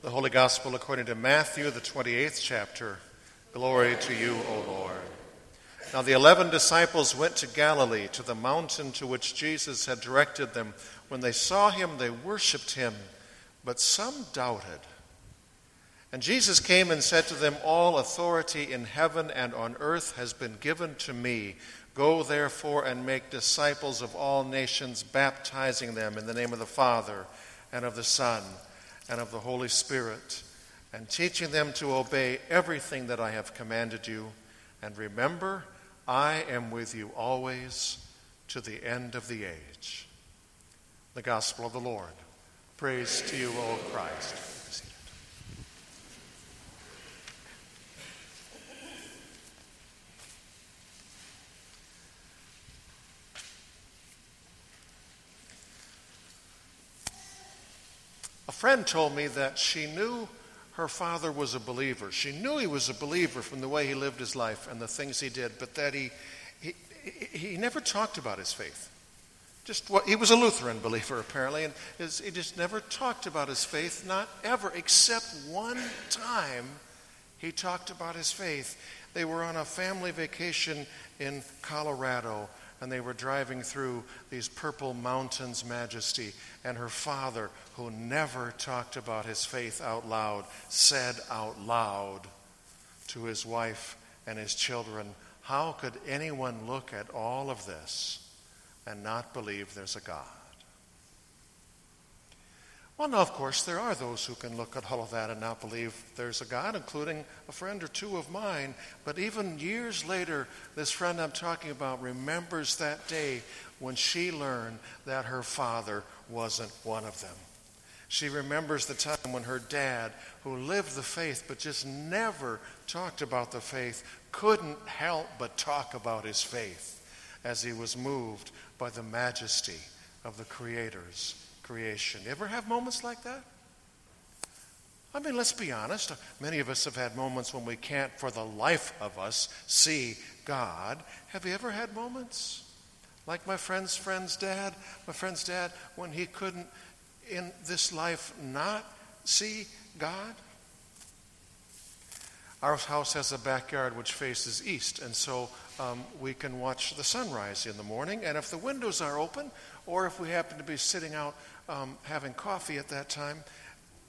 The Holy Gospel according to Matthew, the 28th chapter. Glory to you, O Lord. Now the eleven disciples went to Galilee, to the mountain to which Jesus had directed them. When they saw him, they worshipped him, but some doubted. And Jesus came and said to them, All authority in heaven and on earth has been given to me. Go therefore and make disciples of all nations, baptizing them in the name of the Father and of the Son and of the Holy Spirit, and teaching them to obey everything that I have commanded you. And remember, I am with you always to the end of the age. The Gospel of the Lord. Praise to you, O Christ. A friend told me that she knew her father was a believer. She knew he was a believer from the way he lived his life and the things he did, but that he, he, he never talked about his faith. Just what, he was a Lutheran believer, apparently, and his, he just never talked about his faith, not ever, except one time he talked about his faith. They were on a family vacation in Colorado, and they were driving through these purple mountains, majesty. And her father, who never talked about his faith out loud, said out loud to his wife and his children, How could anyone look at all of this and not believe there's a God? Well, now, of course, there are those who can look at all of that and not believe there's a God, including a friend or two of mine. But even years later, this friend I'm talking about remembers that day when she learned that her father wasn't one of them. She remembers the time when her dad, who lived the faith but just never talked about the faith, couldn't help but talk about his faith as he was moved by the majesty of the Creator's creation. Ever have moments like that? I mean, let's be honest. Many of us have had moments when we can't, for the life of us, see God. Have you ever had moments? Like my friend's friend's dad, my friend's dad, when he couldn't in this life not see God? Our house has a backyard which faces east, and so um, we can watch the sunrise in the morning. And if the windows are open, or if we happen to be sitting out um, having coffee at that time,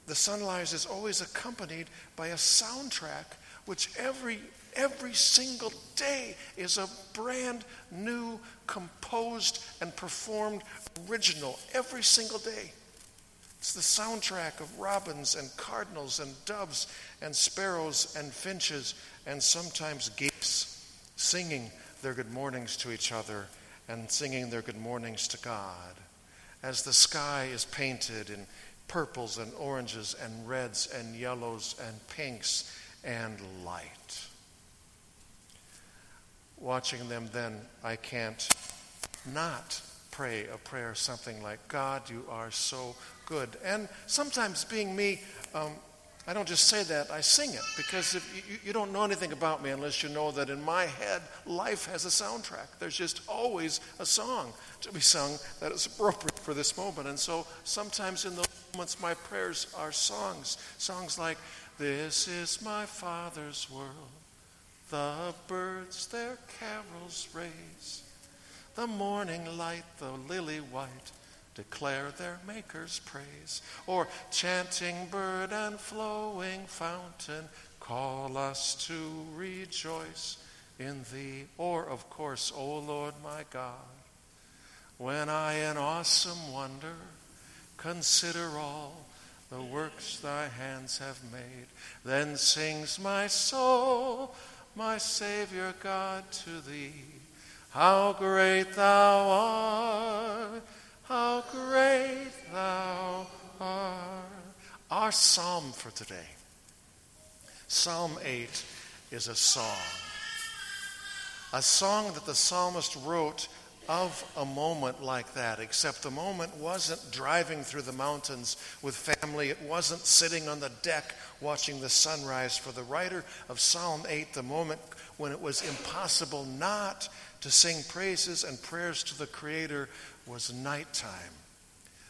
the sunrise is always accompanied by a soundtrack which every every single day is a brand new composed and performed original every single day it's the soundtrack of robins and cardinals and doves and sparrows and finches and sometimes geese singing their good mornings to each other and singing their good mornings to God as the sky is painted in purples and oranges and reds and yellows and pinks and light. Watching them, then, I can't not pray a prayer something like, God, you are so good. And sometimes, being me, um, I don't just say that, I sing it because you, you, don't know anything about me unless you know that in my head, life has a soundtrack. There's just always a song to be sung that is appropriate for this moment. And so sometimes in those moments, my prayers are songs. Songs like, This is my Father's world. The birds their carols raise. The morning light, the lily white declare their Maker's praise. Or chanting bird and flowing fountain, call us to rejoice in thee. Or, of course, O Lord my God, when I in awesome wonder consider all the works thy hands have made, then sings my soul, my Savior God, to thee. How great thou art! How great thou art. Our psalm for today, Psalm 8, is a song. A song that the psalmist wrote of a moment like that, except the moment wasn't driving through the mountains with family. It wasn't sitting on the deck watching the sunrise. For the writer of Psalm 8, the moment when it was impossible not to sing praises and prayers to the Creator was nighttime,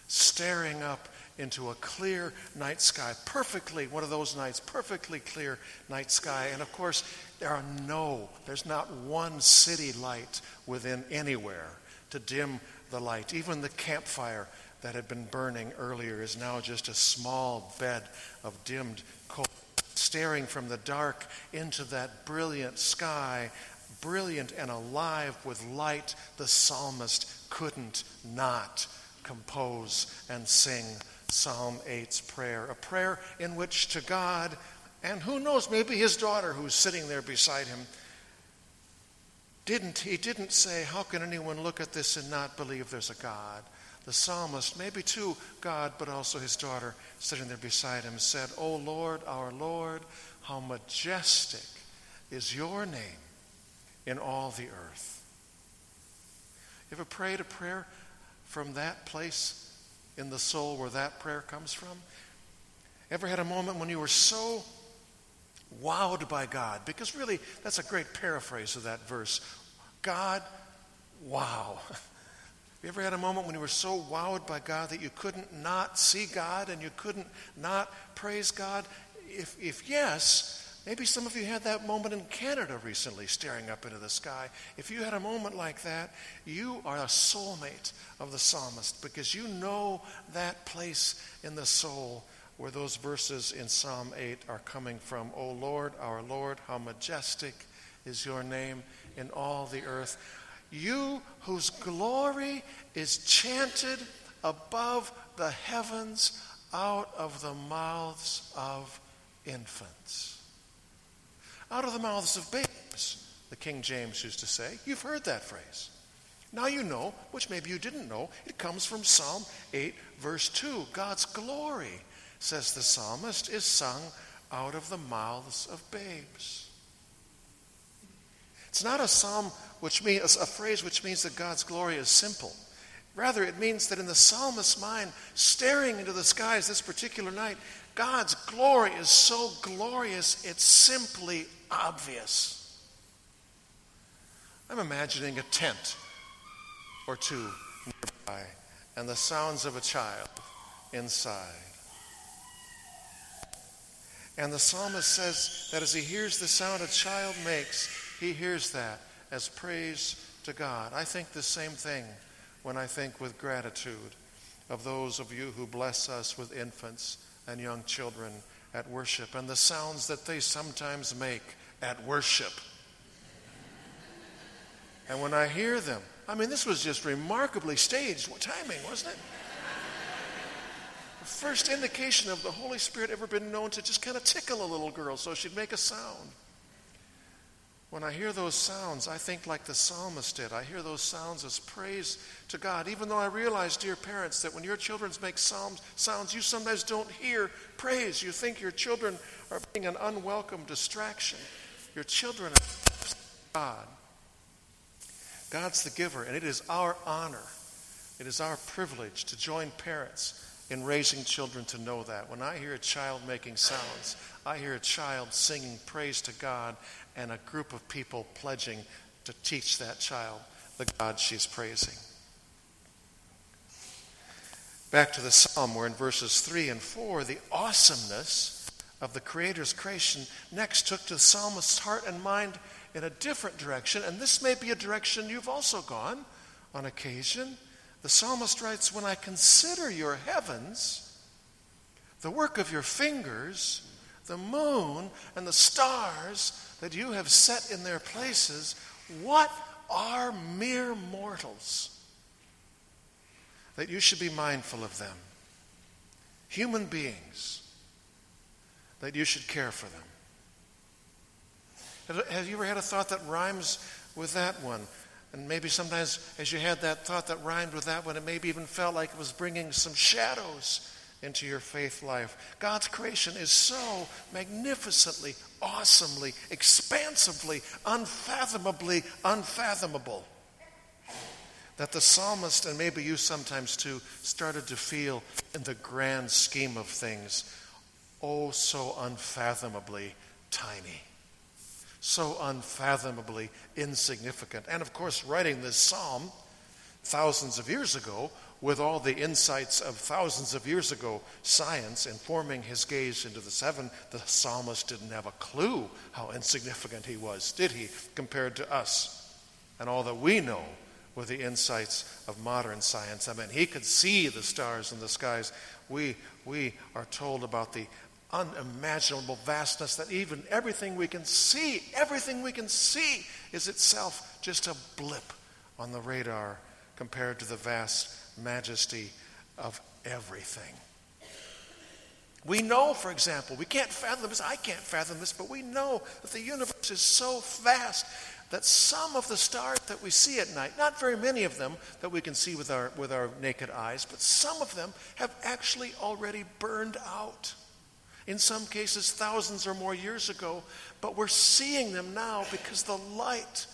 staring up into a clear night sky, perfectly, one of those nights, perfectly clear night sky. And of course, there are no, there's not one city light within anywhere to dim the light. Even the campfire that had been burning earlier is now just a small bed of dimmed coal. Staring from the dark into that brilliant sky, brilliant and alive with light, the psalmist couldn't not compose and sing Psalm 8's prayer. A prayer in which to God, and who knows, maybe his daughter who's sitting there beside him, didn't he didn't say, How can anyone look at this and not believe there's a God? The psalmist, maybe to God, but also his daughter sitting there beside him, said, O Lord, our Lord, how majestic is your name in all the earth. Ever prayed a prayer from that place in the soul where that prayer comes from? Ever had a moment when you were so wowed by God. Because really, that's a great paraphrase of that verse. God, wow. You ever had a moment when you were so wowed by God that you couldn't not see God and you couldn't not praise God? If, if yes, maybe some of you had that moment in Canada recently, staring up into the sky. If you had a moment like that, you are a soulmate of the psalmist because you know that place in the soul where those verses in Psalm 8 are coming from. O Lord, our Lord, how majestic is your name in all the earth. You whose glory is chanted above the heavens out of the mouths of infants. Out of the mouths of babes, the King James used to say. You've heard that phrase. Now you know, which maybe you didn't know, it comes from Psalm 8, verse 2. God's glory says the psalmist, is sung out of the mouths of babes. It's not a psalm which means a phrase which means that God's glory is simple. Rather, it means that in the psalmist's mind, staring into the skies this particular night, God's glory is so glorious, it's simply obvious. I'm imagining a tent or two nearby and the sounds of a child inside. And the psalmist says that as he hears the sound a child makes, he hears that as praise to God. I think the same thing when I think with gratitude of those of you who bless us with infants and young children at worship and the sounds that they sometimes make at worship. And when I hear them, I mean, this was just remarkably staged timing, wasn't it? the first indication of the Holy Spirit ever been known to just kind of tickle a little girl so she'd make a sound. When I hear those sounds, I think like the psalmist did. I hear those sounds as praise to God, even though I realize, dear parents, that when your children make sounds, sounds you sometimes don't hear praise. You think your children are being an unwelcome distraction. Your children are God. God's the giver, and it is our honor, it is our privilege to join parents in raising children to know that. When I hear a child making sounds, I hear a child singing praise to God and a group of people pledging to teach that child the God she's praising. Back to the psalm, where in verses 3 and 4, the awesomeness of the Creator's creation next took to the psalmist's heart and mind in a different direction. And this may be a direction you've also gone on occasion. The psalmist writes, When I consider your heavens, the work of your fingers, the moon and the stars that you have set in their places, what are mere mortals that you should be mindful of them? Human beings, that you should care for them. Have you ever had a thought that rhymes with that one? And maybe sometimes as you had that thought that rhymed with that one, it maybe even felt like it was bringing some shadows into your faith life. God's creation is so magnificently, awesomely, expansively, unfathomably unfathomable that the psalmist, and maybe you sometimes too, started to feel in the grand scheme of things, oh, so unfathomably tiny so unfathomably insignificant. And of course, writing this psalm thousands of years ago with all the insights of thousands of years ago science informing his gaze into the seven, the psalmist didn't have a clue how insignificant he was, did he, compared to us and all that we know with the insights of modern science. I mean, he could see the stars in the skies. We, we are told about the unimaginable vastness that even everything we can see, everything we can see, is itself just a blip on the radar compared to the vast majesty of everything. We know, for example, we can't fathom this, I can't fathom this, but we know that the universe is so vast that some of the stars that we see at night, not very many of them that we can see with our, with our naked eyes, but some of them have actually already burned out. In some cases, thousands or more years ago, but we're seeing them now because the light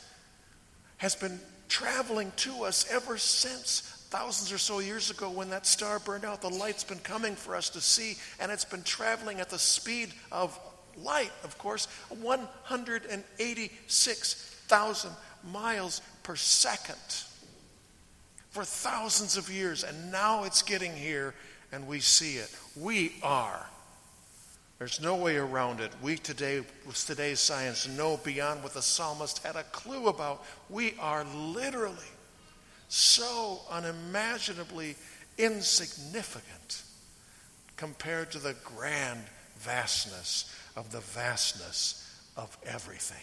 has been traveling to us ever since thousands or so years ago when that star burned out. The light's been coming for us to see, and it's been traveling at the speed of light, of course, 186,000 miles per second for thousands of years. And now it's getting here, and we see it. We are. There's no way around it. We today, with today's science, know beyond what the psalmist had a clue about. We are literally so unimaginably insignificant compared to the grand vastness of the vastness of everything.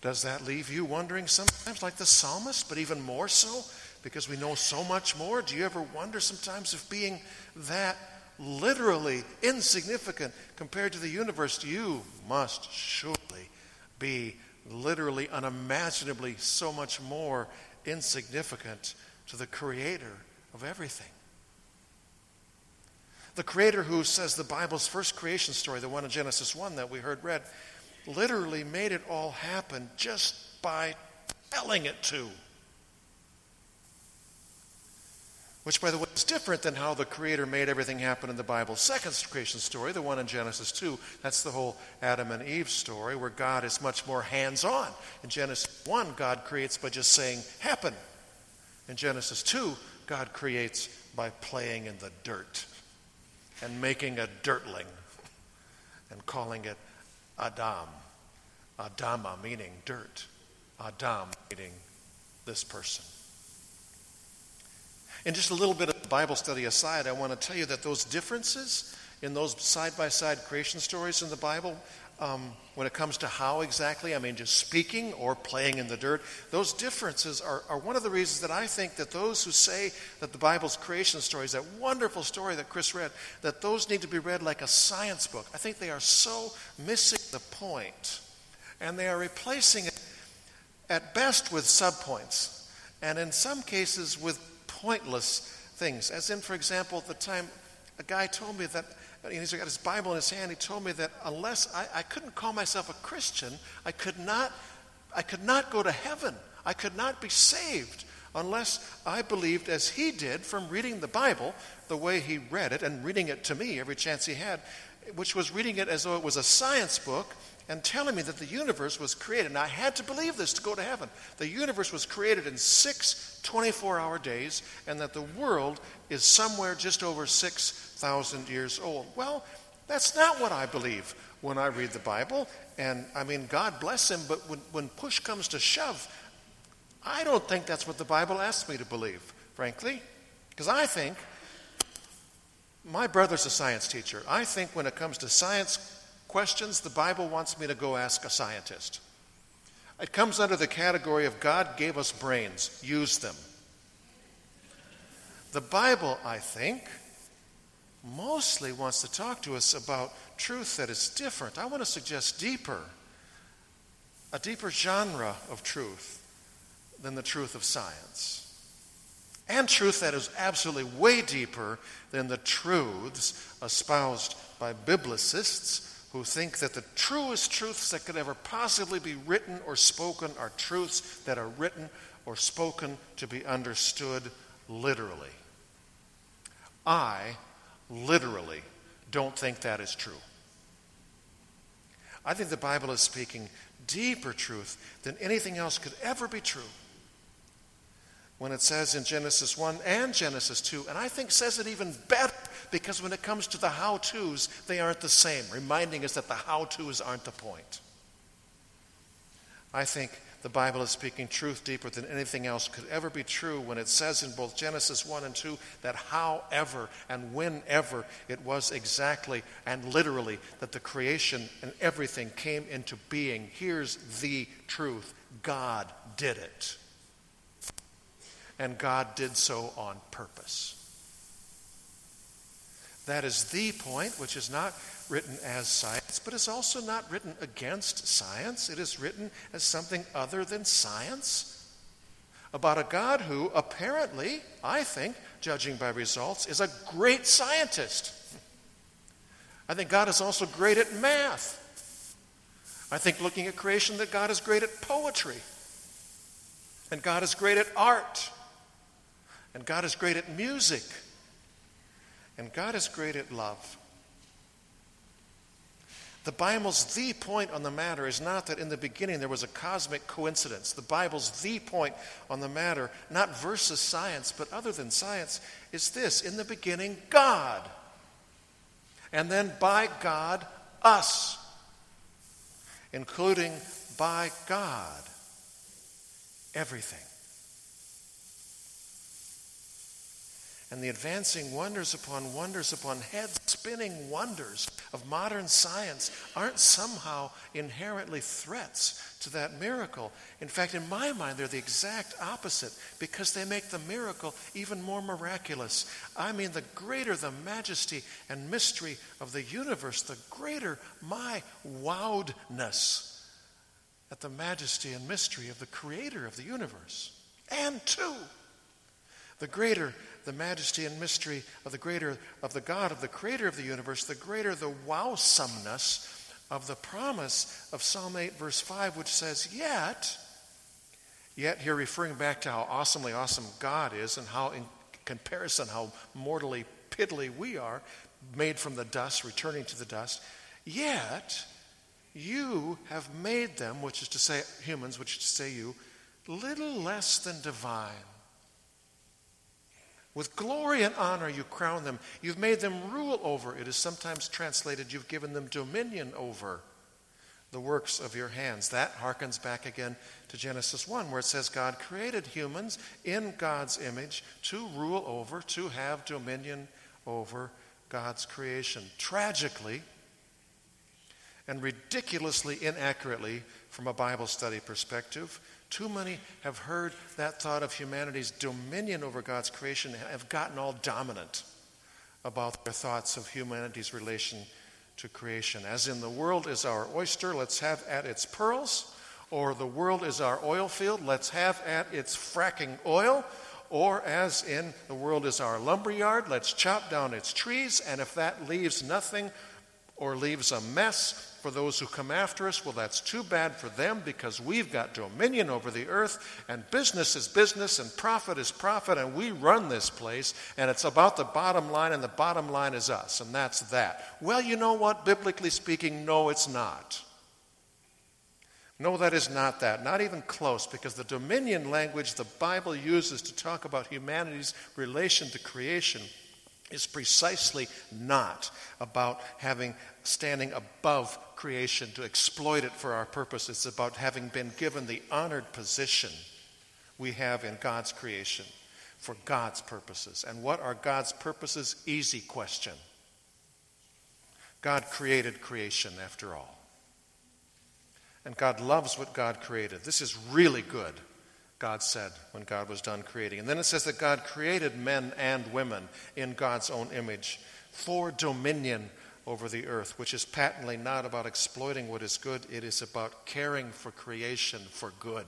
Does that leave you wondering sometimes, like the psalmist, but even more so because we know so much more? Do you ever wonder sometimes if being that literally insignificant compared to the universe, you must surely be literally, unimaginably so much more insignificant to the creator of everything. The creator who says the Bible's first creation story, the one in Genesis 1 that we heard read, literally made it all happen just by telling it to. Which, by the way, is different than how the Creator made everything happen in the Bible's second creation story, the one in Genesis 2. That's the whole Adam and Eve story, where God is much more hands on. In Genesis 1, God creates by just saying, happen. In Genesis 2, God creates by playing in the dirt and making a dirtling and calling it Adam. Adama meaning dirt. Adam meaning this person. And just a little bit of Bible study aside, I want to tell you that those differences in those side by side creation stories in the Bible, um, when it comes to how exactly, I mean, just speaking or playing in the dirt, those differences are, are one of the reasons that I think that those who say that the Bible's creation stories, that wonderful story that Chris read, that those need to be read like a science book. I think they are so missing the point, and they are replacing it at best with subpoints, and in some cases with pointless things. As in, for example, at the time a guy told me that, he's got his Bible in his hand, he told me that unless I, I couldn't call myself a Christian, I could, not, I could not go to heaven. I could not be saved unless I believed as he did from reading the Bible the way he read it and reading it to me every chance he had, which was reading it as though it was a science book and telling me that the universe was created. And I had to believe this to go to heaven. The universe was created in six 24 hour days, and that the world is somewhere just over 6,000 years old. Well, that's not what I believe when I read the Bible. And I mean, God bless him, but when, when push comes to shove, I don't think that's what the Bible asks me to believe, frankly. Because I think my brother's a science teacher. I think when it comes to science questions, the Bible wants me to go ask a scientist. It comes under the category of God gave us brains, use them. The Bible, I think, mostly wants to talk to us about truth that is different. I want to suggest deeper, a deeper genre of truth than the truth of science. And truth that is absolutely way deeper than the truths espoused by biblicists who think that the truest truths that could ever possibly be written or spoken are truths that are written or spoken to be understood literally. I literally don't think that is true. I think the Bible is speaking deeper truth than anything else could ever be true. when it says in Genesis 1 and Genesis 2, and I think says it even better because when it comes to the how to's, they aren't the same, reminding us that the how to's aren't the point. I think the Bible is speaking truth deeper than anything else could ever be true when it says in both Genesis 1 and 2 that however and whenever it was exactly and literally that the creation and everything came into being. Here's the truth God did it. And God did so on purpose. That is the point, which is not written as science, but is also not written against science. It is written as something other than science about a God who apparently, I think, judging by results, is a great scientist. I think God is also great at math. I think looking at creation that God is great at poetry. And God is great at art. And God is great at music. And God is great at love. The Bible's the point on the matter is not that in the beginning there was a cosmic coincidence. The Bible's the point on the matter, not versus science, but other than science, is this in the beginning, God. And then by God, us, including by God, everything. And the advancing wonders upon wonders upon head spinning wonders of modern science aren't somehow inherently threats to that miracle. In fact, in my mind, they're the exact opposite because they make the miracle even more miraculous. I mean, the greater the majesty and mystery of the universe, the greater my wowedness at the majesty and mystery of the creator of the universe. And two, the greater the majesty and mystery of the greater of the God of the creator of the universe, the greater the wowsomeness of the promise of Psalm 8 verse 5 which says, "Yet yet here referring back to how awesomely awesome God is and how in comparison how mortally piddly we are, made from the dust, returning to the dust, yet you have made them, which is to say humans, which is to say you, little less than divine with glory and honor, you crown them. You've made them rule over. It is sometimes translated, you've given them dominion over the works of your hands. That harkens back again to Genesis 1, where it says God created humans in God's image to rule over, to have dominion over God's creation. Tragically and ridiculously inaccurately, from a Bible study perspective, too many have heard that thought of humanity's dominion over God's creation and have gotten all dominant about their thoughts of humanity's relation to creation. As in, the world is our oyster, let's have at its pearls, or the world is our oil field, let's have at its fracking oil, or as in, the world is our lumberyard, let's chop down its trees, and if that leaves nothing or leaves a mess, for those who come after us, well, that's too bad for them because we've got dominion over the earth, and business is business, and profit is profit, and we run this place, and it's about the bottom line, and the bottom line is us, and that's that. Well, you know what? Biblically speaking, no, it's not. No, that is not that. Not even close, because the dominion language the Bible uses to talk about humanity's relation to creation is precisely not about having standing above creation to exploit it for our purpose. It's about having been given the honored position we have in God's creation for God's purposes. And what are God's purposes? Easy question. God created creation after all. And God loves what God created. This is really good. God said when God was done creating. And then it says that God created men and women in God's own image for dominion over the earth, which is patently not about exploiting what is good, it is about caring for creation for good.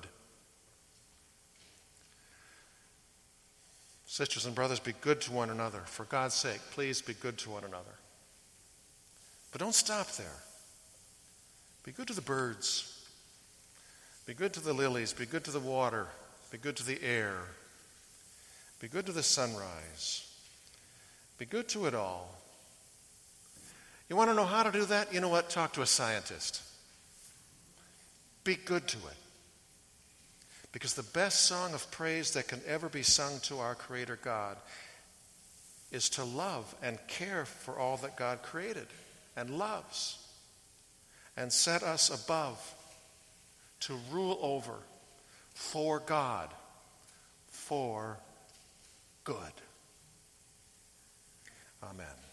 Sisters and brothers, be good to one another. For God's sake, please be good to one another. But don't stop there. Be good to the birds. Be good to the lilies. Be good to the water. Be good to the air. Be good to the sunrise. Be good to it all. You want to know how to do that? You know what? Talk to a scientist. Be good to it. Because the best song of praise that can ever be sung to our Creator God is to love and care for all that God created and loves and set us above to rule over for God, for good. Amen.